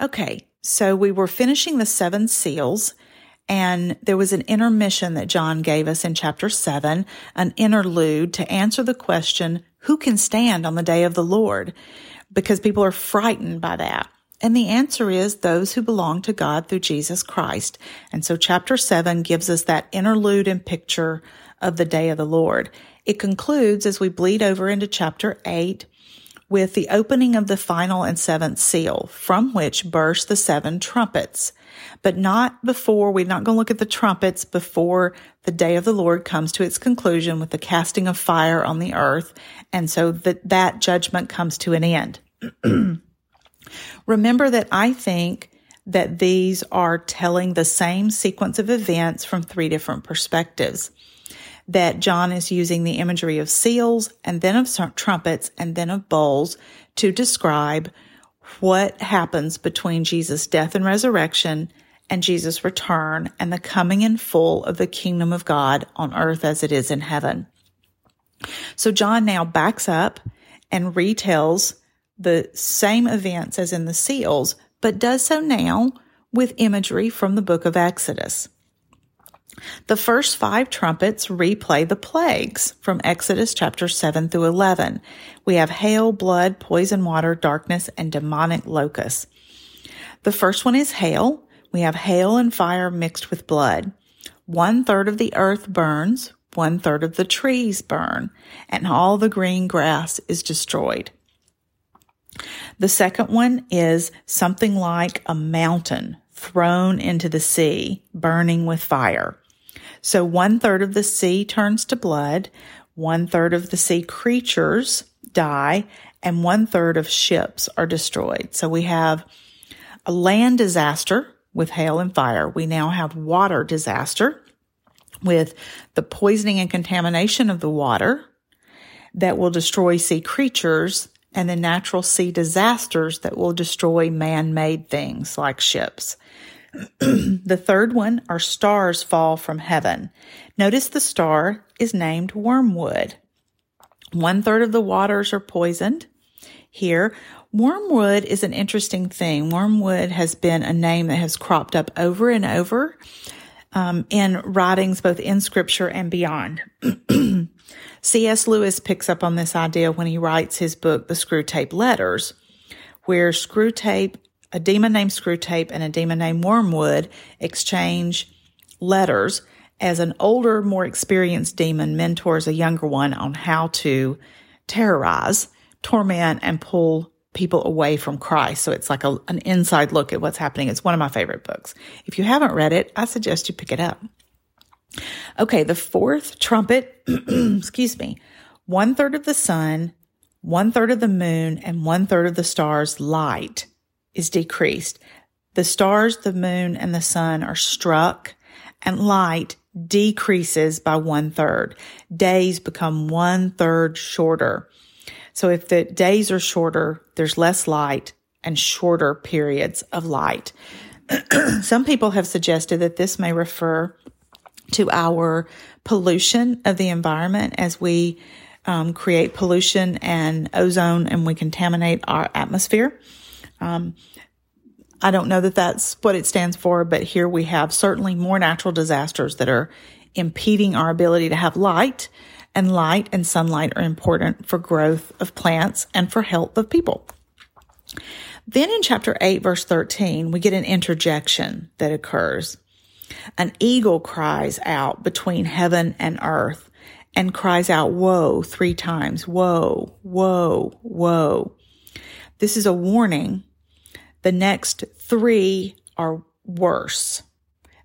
Okay, so we were finishing the seven seals, and there was an intermission that John gave us in chapter seven, an interlude to answer the question, who can stand on the day of the Lord? Because people are frightened by that. And the answer is those who belong to God through Jesus Christ. And so chapter seven gives us that interlude and picture of the day of the Lord. It concludes as we bleed over into chapter eight with the opening of the final and seventh seal, from which burst the seven trumpets. But not before, we're not going to look at the trumpets before the day of the Lord comes to its conclusion with the casting of fire on the earth. And so that, that judgment comes to an end. Remember that I think that these are telling the same sequence of events from three different perspectives that John is using the imagery of seals and then of trumpets and then of bowls to describe what happens between Jesus' death and resurrection and Jesus' return and the coming in full of the kingdom of God on earth as it is in heaven. So John now backs up and retells the same events as in the seals, but does so now with imagery from the book of Exodus. The first five trumpets replay the plagues from Exodus chapter 7 through 11. We have hail, blood, poison water, darkness, and demonic locusts. The first one is hail. We have hail and fire mixed with blood. One third of the earth burns, one third of the trees burn, and all the green grass is destroyed. The second one is something like a mountain thrown into the sea, burning with fire. So one third of the sea turns to blood, one third of the sea creatures die, and one third of ships are destroyed. So we have a land disaster with hail and fire. We now have water disaster with the poisoning and contamination of the water that will destroy sea creatures and the natural sea disasters that will destroy man-made things like ships. the third one are stars fall from heaven. Notice the star is named wormwood. One third of the waters are poisoned. Here, wormwood is an interesting thing. Wormwood has been a name that has cropped up over and over um, in writings both in scripture and beyond. C.S. Lewis picks up on this idea when he writes his book, The Screwtape Letters, where Screwtape a demon named Screwtape and a demon named Wormwood exchange letters as an older, more experienced demon mentors a younger one on how to terrorize, torment, and pull people away from Christ. So it's like a, an inside look at what's happening. It's one of my favorite books. If you haven't read it, I suggest you pick it up. Okay, the fourth trumpet, excuse me, one third of the sun, one third of the moon, and one third of the stars light is decreased. The stars, the moon, and the sun are struck, and light decreases by one third. Days become one third shorter. So if the days are shorter, there's less light and shorter periods of light. Some people have suggested that this may refer to our pollution of the environment as we um, create pollution and ozone and we contaminate our atmosphere. Um, I don't know that that's what it stands for, but here we have certainly more natural disasters that are impeding our ability to have light and light and sunlight are important for growth of plants and for health of people. Then in chapter 8 verse 13, we get an interjection that occurs. An eagle cries out between heaven and earth and cries out, woe, three times. Woe, woe, woe. This is a warning the next three are worse.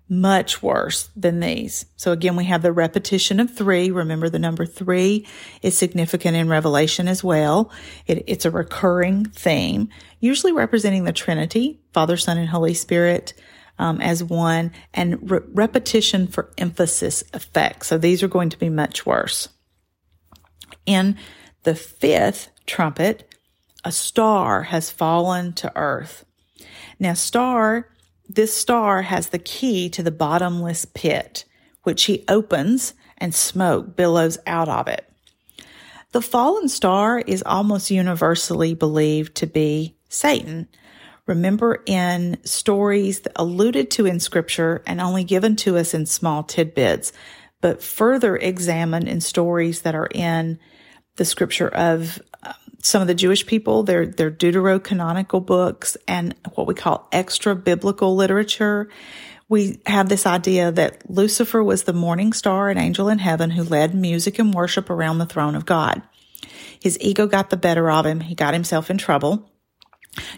much worse than these. So again, we have the repetition of three. Remember the number three is significant in Revelation as well. It, it's a recurring theme, usually representing the Trinity, Father, Son, and Holy Spirit. Um, as one and re- repetition for emphasis effect. So these are going to be much worse. In the fifth trumpet, a star has fallen to earth. Now, star this star has the key to the bottomless pit, which he opens and smoke billows out of it. The fallen star is almost universally believed to be Satan. Remember in stories alluded to in scripture and only given to us in small tidbits, but further examined in stories that are in the scripture of some of the Jewish people, their, their deuterocanonical books and what we call extra biblical literature. We have this idea that Lucifer was the morning star, an angel in heaven who led music and worship around the throne of God. His ego got the better of him. He got himself in trouble.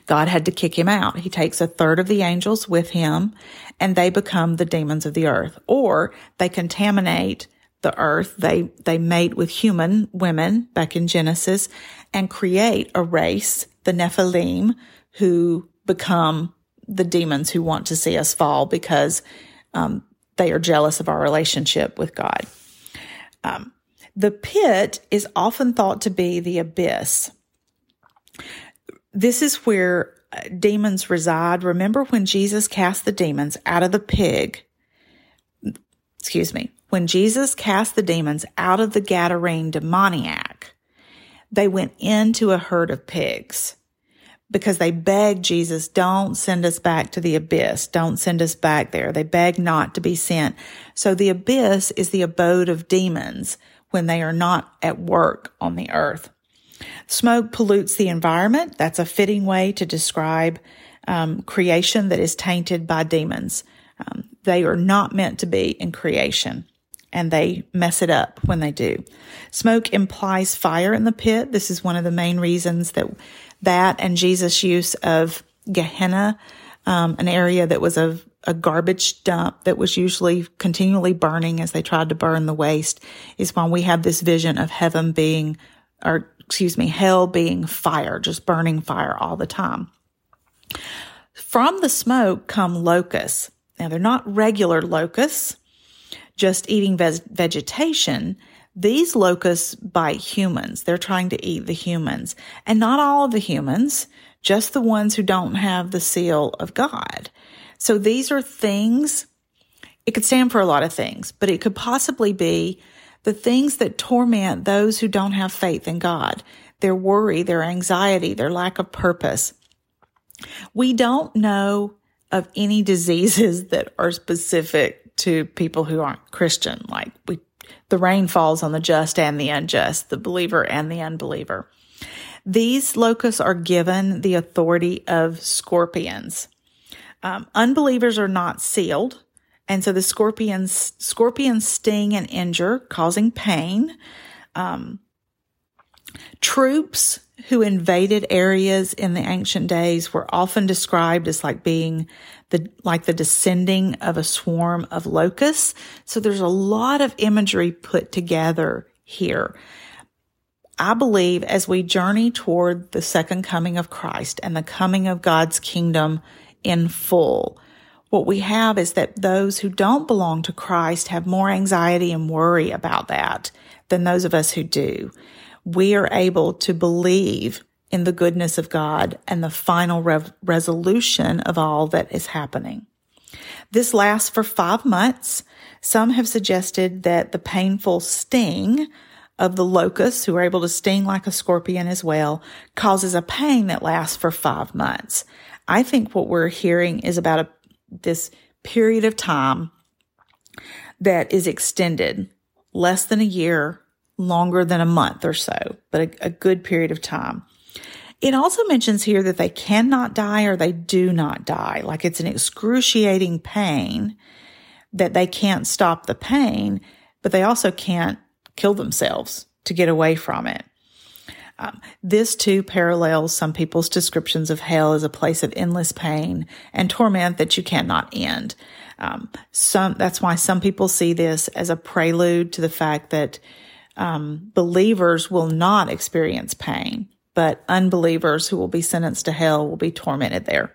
God had to kick him out. He takes a third of the angels with him and they become the demons of the earth or they contaminate the earth. They, they mate with human women back in Genesis and create a race, the Nephilim, who become the demons who want to see us fall because um, they are jealous of our relationship with God. Um, the pit is often thought to be the abyss. This is where uh, demons reside. Remember when Jesus cast the demons out of the pig? Excuse me. When Jesus cast the demons out of the Gadarene demoniac, they went into a herd of pigs because they begged Jesus, don't send us back to the abyss. Don't send us back there. They begged not to be sent. So the abyss is the abode of demons when they are not at work on the earth. Smoke pollutes the environment. That's a fitting way to describe um, creation that is tainted by demons. Um, they are not meant to be in creation and they mess it up when they do. Smoke implies fire in the pit. This is one of the main reasons that that and Jesus' use of Gehenna, um, an area that was a, a garbage dump that was usually continually burning as they tried to burn the waste, is why we have this vision of heaven being, or excuse me, hell being fire, just burning fire all the time. From the smoke come locusts. Now they're not regular locusts just eating ve- vegetation, these locusts bite humans. They're trying to eat the humans and not all of the humans, just the ones who don't have the seal of God. So these are things, it could stand for a lot of things, but it could possibly be the things that torment those who don't have faith in God, their worry, their anxiety, their lack of purpose. We don't know of any diseases that are specific to people who aren't Christian. Like we, the rain falls on the just and the unjust, the believer and the unbeliever. These locusts are given the authority of scorpions. Um, unbelievers are not sealed. And so the scorpions, scorpions sting and injure, causing pain. Um, troops who invaded areas in the ancient days were often described as like being the, like the descending of a swarm of locusts. So there's a lot of imagery put together here. I believe as we journey toward the second coming of Christ and the coming of God's kingdom in full, what we have is that those who don't belong to Christ have more anxiety and worry about that than those of us who do. We are able to believe in the goodness of God and the final rev- resolution of all that is happening. This lasts for five months. Some have suggested that the painful sting of the locusts, who are able to sting like a scorpion as well, causes a pain that lasts for five months. I think what we're hearing is about a, this period of time that is extended less than a year, longer than a month or so, but a, a good period of time. It also mentions here that they cannot die or they do not die. Like it's an excruciating pain that they can't stop the pain, but they also can't kill themselves to get away from it. Um, this too parallels some people's descriptions of hell as a place of endless pain and torment that you cannot end. Um, some that's why some people see this as a prelude to the fact that um, believers will not experience pain, but unbelievers who will be sentenced to hell will be tormented there.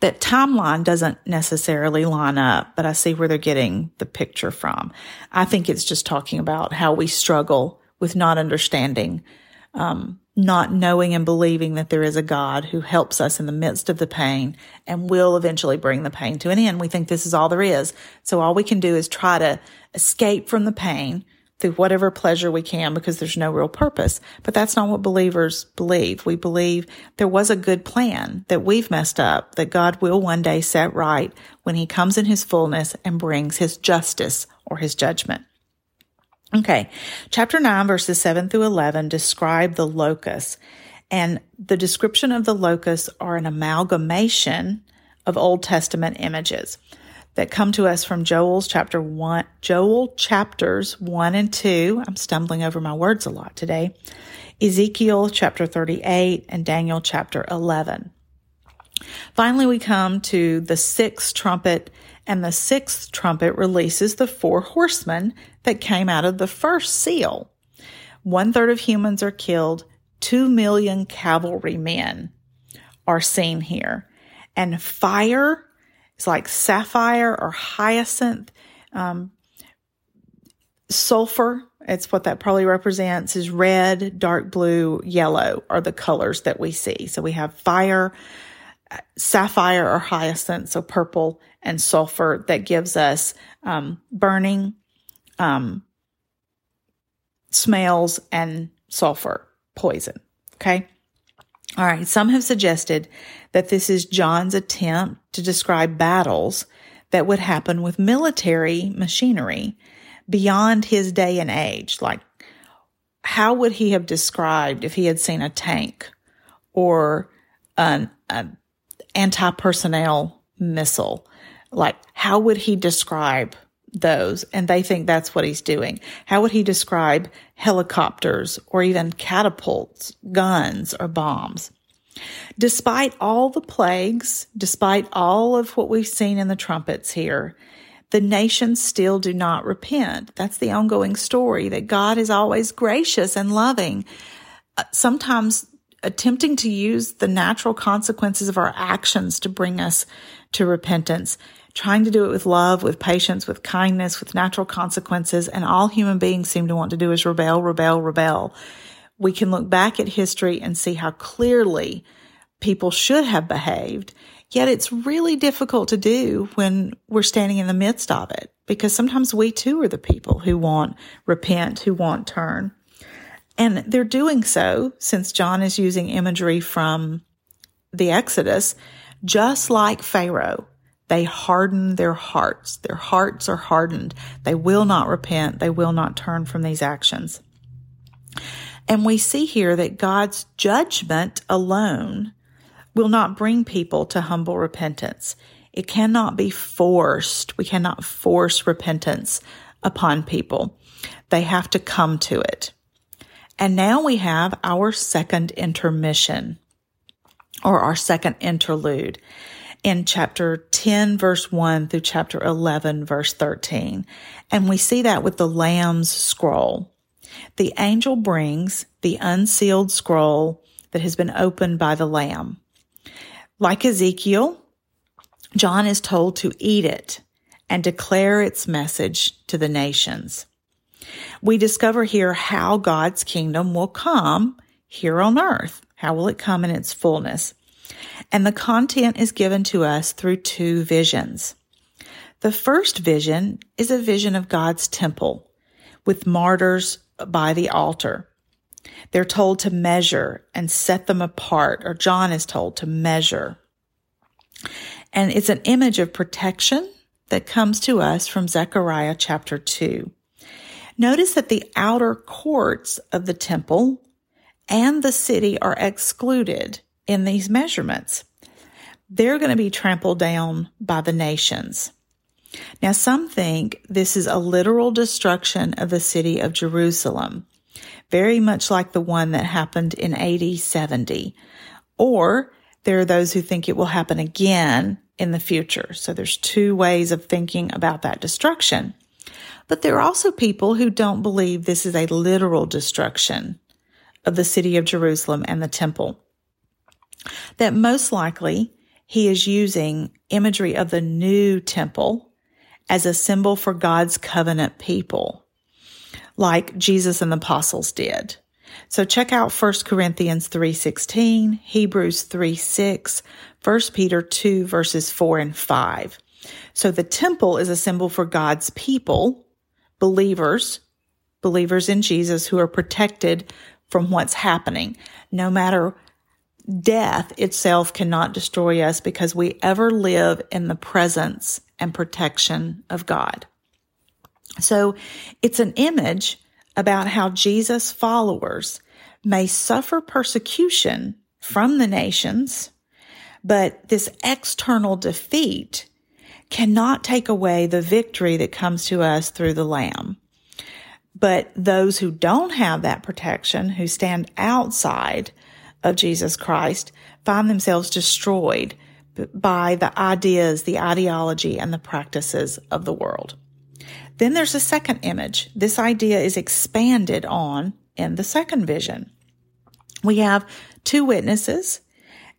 That timeline doesn't necessarily line up, but I see where they're getting the picture from. I think it's just talking about how we struggle with not understanding, um, not knowing and believing that there is a God who helps us in the midst of the pain and will eventually bring the pain to an end. We think this is all there is. So all we can do is try to escape from the pain through whatever pleasure we can because there's no real purpose. But that's not what believers believe. We believe there was a good plan that we've messed up, that God will one day set right when he comes in his fullness and brings his justice or his judgment. Okay. Chapter 9 verses 7 through 11 describe the locusts and the description of the locusts are an amalgamation of Old Testament images that come to us from Joel's chapter 1, Joel chapters 1 and 2. I'm stumbling over my words a lot today. Ezekiel chapter 38 and Daniel chapter 11. Finally, we come to the sixth trumpet and the sixth trumpet releases the four horsemen that came out of the first seal. One third of humans are killed. Two million cavalrymen are seen here. And fire is like sapphire or hyacinth. Um, sulfur, it's what that probably represents, is red, dark blue, yellow are the colors that we see. So we have fire, sapphire or hyacinth, so purple and sulfur that gives us um, burning um, smells and sulfur poison. Okay. All right. Some have suggested that this is John's attempt to describe battles that would happen with military machinery beyond his day and age. Like, how would he have described if he had seen a tank or an, an anti-personnel missile. Like, how would he describe those? And they think that's what he's doing. How would he describe helicopters or even catapults, guns, or bombs? Despite all the plagues, despite all of what we've seen in the trumpets here, the nations still do not repent. That's the ongoing story that God is always gracious and loving. Uh, sometimes attempting to use the natural consequences of our actions to bring us to repentance, trying to do it with love, with patience, with kindness, with natural consequences. And all human beings seem to want to do is rebel, rebel, rebel. We can look back at history and see how clearly people should have behaved. Yet it's really difficult to do when we're standing in the midst of it because sometimes we too are the people who want repent, who want turn. And they're doing so since John is using imagery from the Exodus, just like Pharaoh. They harden their hearts. Their hearts are hardened. They will not repent. They will not turn from these actions. And we see here that God's judgment alone will not bring people to humble repentance. It cannot be forced. We cannot force repentance upon people. They have to come to it. And now we have our second intermission or our second interlude in chapter 10 verse 1 through chapter 11 verse 13. And we see that with the lamb's scroll. The angel brings the unsealed scroll that has been opened by the lamb. Like Ezekiel, John is told to eat it and declare its message to the nations. We discover here how God's kingdom will come here on earth. How will it come in its fullness? And the content is given to us through two visions. The first vision is a vision of God's temple with martyrs by the altar. They're told to measure and set them apart, or John is told to measure. And it's an image of protection that comes to us from Zechariah chapter 2. Notice that the outer courts of the temple and the city are excluded in these measurements. They're going to be trampled down by the nations. Now, some think this is a literal destruction of the city of Jerusalem very much like the one that happened in AD 70. Or there are those who think it will happen again in the future. So there's two ways of thinking about that destruction. But there are also people who don't believe this is a literal destruction of the city of Jerusalem and the temple. That most likely he is using imagery of the new temple as a symbol for God's covenant people, like Jesus and the apostles did. So check out 1 Corinthians 3.16, Hebrews 3.6, 1 Peter 2 verses 4 and 5. So the temple is a symbol for God's people, believers, believers in Jesus who are protected from what's happening. No matter death itself cannot destroy us because we ever live in the presence and protection of God. So it's an image about how Jesus' followers may suffer persecution from the nations, but this external defeat cannot take away the victory that comes to us through the Lamb. But those who don't have that protection, who stand outside of Jesus Christ, find themselves destroyed by the ideas, the ideology, and the practices of the world. Then there's a second image. This idea is expanded on in the second vision. We have two witnesses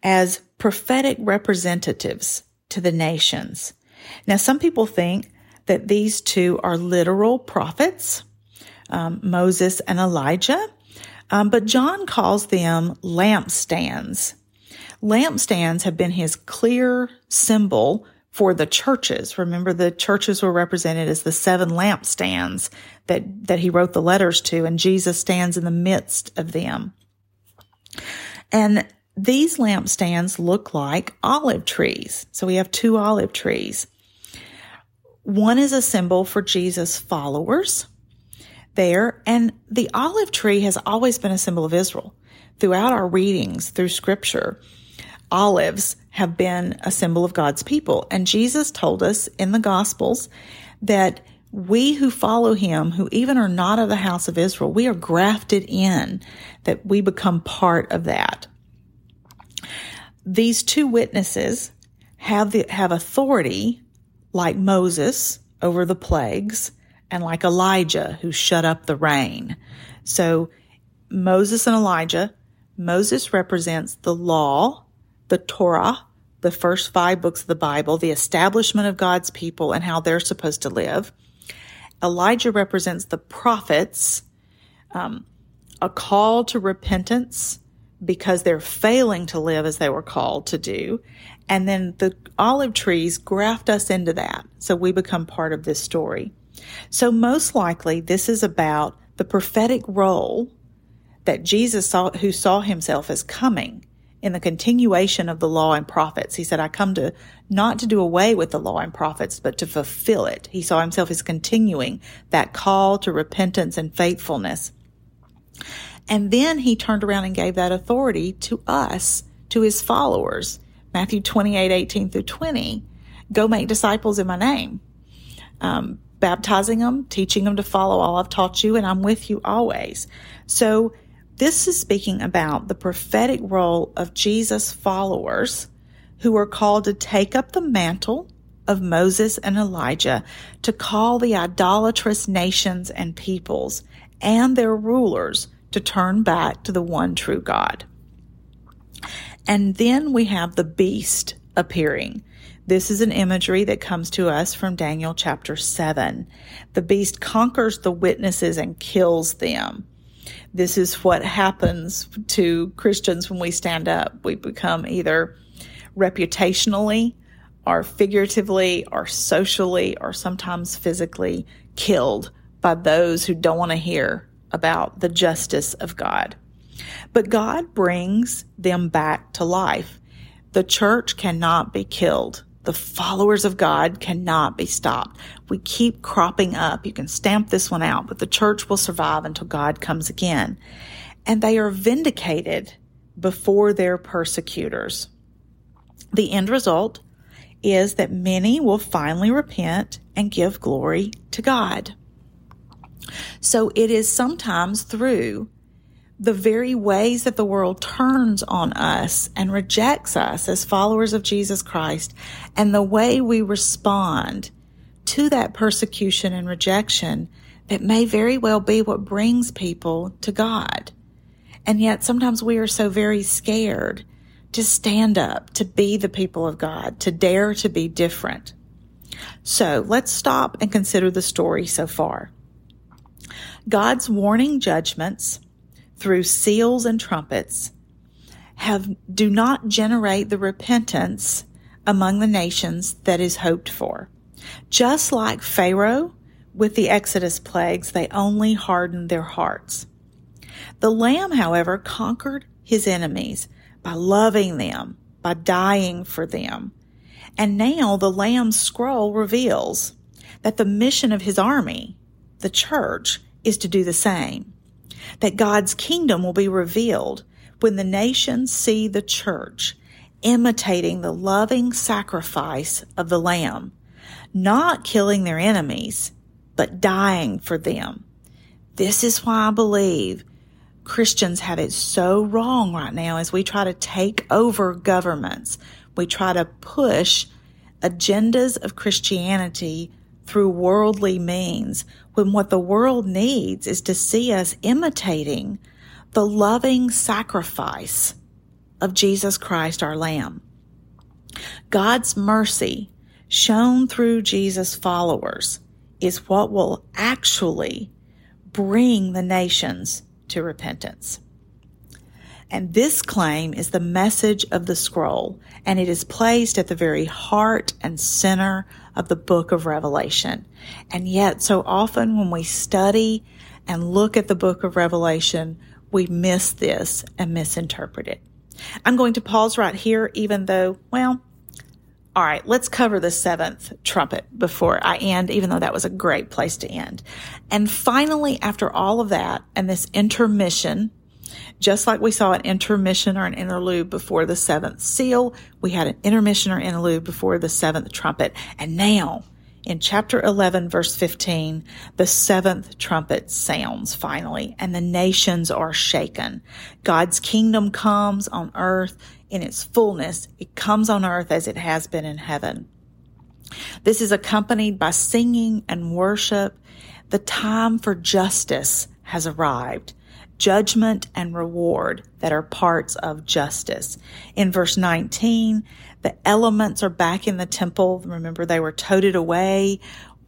as prophetic representatives to the nations. Now, some people think that these two are literal prophets, um, Moses and Elijah, um, but John calls them lampstands. Lampstands have been his clear symbol for the churches. Remember, the churches were represented as the seven lampstands that, that he wrote the letters to, and Jesus stands in the midst of them. And these lampstands look like olive trees. So we have two olive trees. One is a symbol for Jesus' followers there, and the olive tree has always been a symbol of Israel. Throughout our readings through scripture, olives have been a symbol of God's people. And Jesus told us in the Gospels that we who follow him, who even are not of the house of Israel, we are grafted in, that we become part of that. These two witnesses have the, have authority like Moses over the plagues and like Elijah who shut up the rain. So Moses and Elijah, Moses represents the law the Torah, the first five books of the Bible, the establishment of God's people and how they're supposed to live. Elijah represents the prophets, um, a call to repentance because they're failing to live as they were called to do. And then the olive trees graft us into that. So we become part of this story. So most likely this is about the prophetic role that Jesus saw, who saw himself as coming in the continuation of the law and prophets. He said, I come to not to do away with the law and prophets, but to fulfill it. He saw himself as continuing that call to repentance and faithfulness. And then he turned around and gave that authority to us, to his followers. Matthew 28, 18 through 20. Go make disciples in my name. Um, baptizing them, teaching them to follow all I've taught you, and I'm with you always. So this is speaking about the prophetic role of Jesus' followers who are called to take up the mantle of Moses and Elijah to call the idolatrous nations and peoples and their rulers to turn back to the one true God. And then we have the beast appearing. This is an imagery that comes to us from Daniel chapter 7. The beast conquers the witnesses and kills them. This is what happens to Christians when we stand up. We become either reputationally or figuratively or socially or sometimes physically killed by those who don't want to hear about the justice of God. But God brings them back to life. The church cannot be killed the followers of God cannot be stopped. We keep cropping up. You can stamp this one out, but the church will survive until God comes again. And they are vindicated before their persecutors. The end result is that many will finally repent and give glory to God. So it is sometimes through the very ways that the world turns on us and rejects us as followers of Jesus Christ and the way we respond to that persecution and rejection that may very well be what brings people to God. And yet sometimes we are so very scared to stand up, to be the people of God, to dare to be different. So let's stop and consider the story so far. God's warning judgments through seals and trumpets have do not generate the repentance among the nations that is hoped for. Just like Pharaoh with the Exodus plagues, they only hardened their hearts. The Lamb, however, conquered his enemies by loving them, by dying for them. And now the Lamb's scroll reveals that the mission of his army, the church, is to do the same that God's kingdom will be revealed when the nations see the church imitating the loving sacrifice of the Lamb, not killing their enemies, but dying for them. This is why I believe Christians have it so wrong right now as we try to take over governments. We try to push agendas of Christianity through worldly means when what the world needs is to see us imitating the loving sacrifice of Jesus Christ, our Lamb. God's mercy shown through Jesus' followers is what will actually bring the nations to repentance. And this claim is the message of the scroll, and it is placed at the very heart and center of the book of Revelation. And yet, so often when we study and look at the book of Revelation, we miss this and misinterpret it. I'm going to pause right here, even though, well, all right, let's cover the seventh trumpet before I end, even though that was a great place to end. And finally, after all of that and this intermission, just like we saw an intermission or an interlude before the seventh seal, we had an intermission or interlude before the seventh trumpet. And now, in chapter 11, verse 15, the seventh trumpet sounds finally, and the nations are shaken. God's kingdom comes on earth in its fullness. It comes on earth as it has been in heaven. This is accompanied by singing and worship. The time for justice has arrived judgment and reward that are parts of justice. In verse 19, the elements are back in the temple. Remember, they were toted away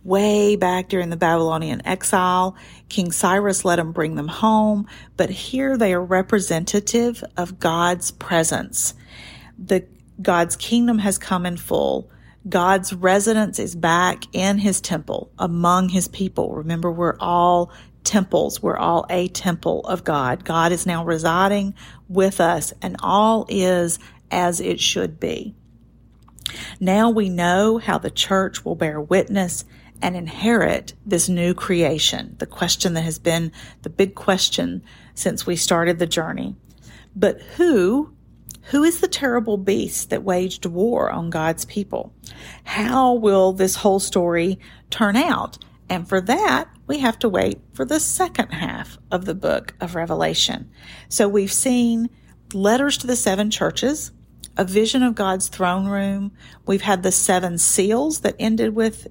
way back during the Babylonian exile. King Cyrus let them bring them home, but here they are representative of God's presence. The God's kingdom has come in full. God's residence is back in his temple among his people. Remember, we're all temples. We're all a temple of God. God is now residing with us and all is as it should be. Now we know how the church will bear witness and inherit this new creation. The question that has been the big question since we started the journey. But who, who is the terrible beast that waged war on God's people? How will this whole story turn out? And for that, we have to wait for the second half of the book of Revelation. So we've seen letters to the seven churches, a vision of God's throne room. We've had the seven seals that ended with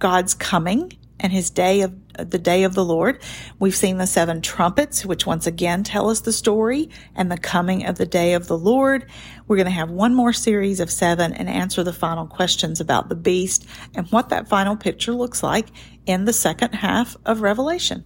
God's coming and his day of the day of the Lord. We've seen the seven trumpets, which once again tell us the story and the coming of the day of the Lord. We're going to have one more series of seven and answer the final questions about the beast and what that final picture looks like in the second half of Revelation.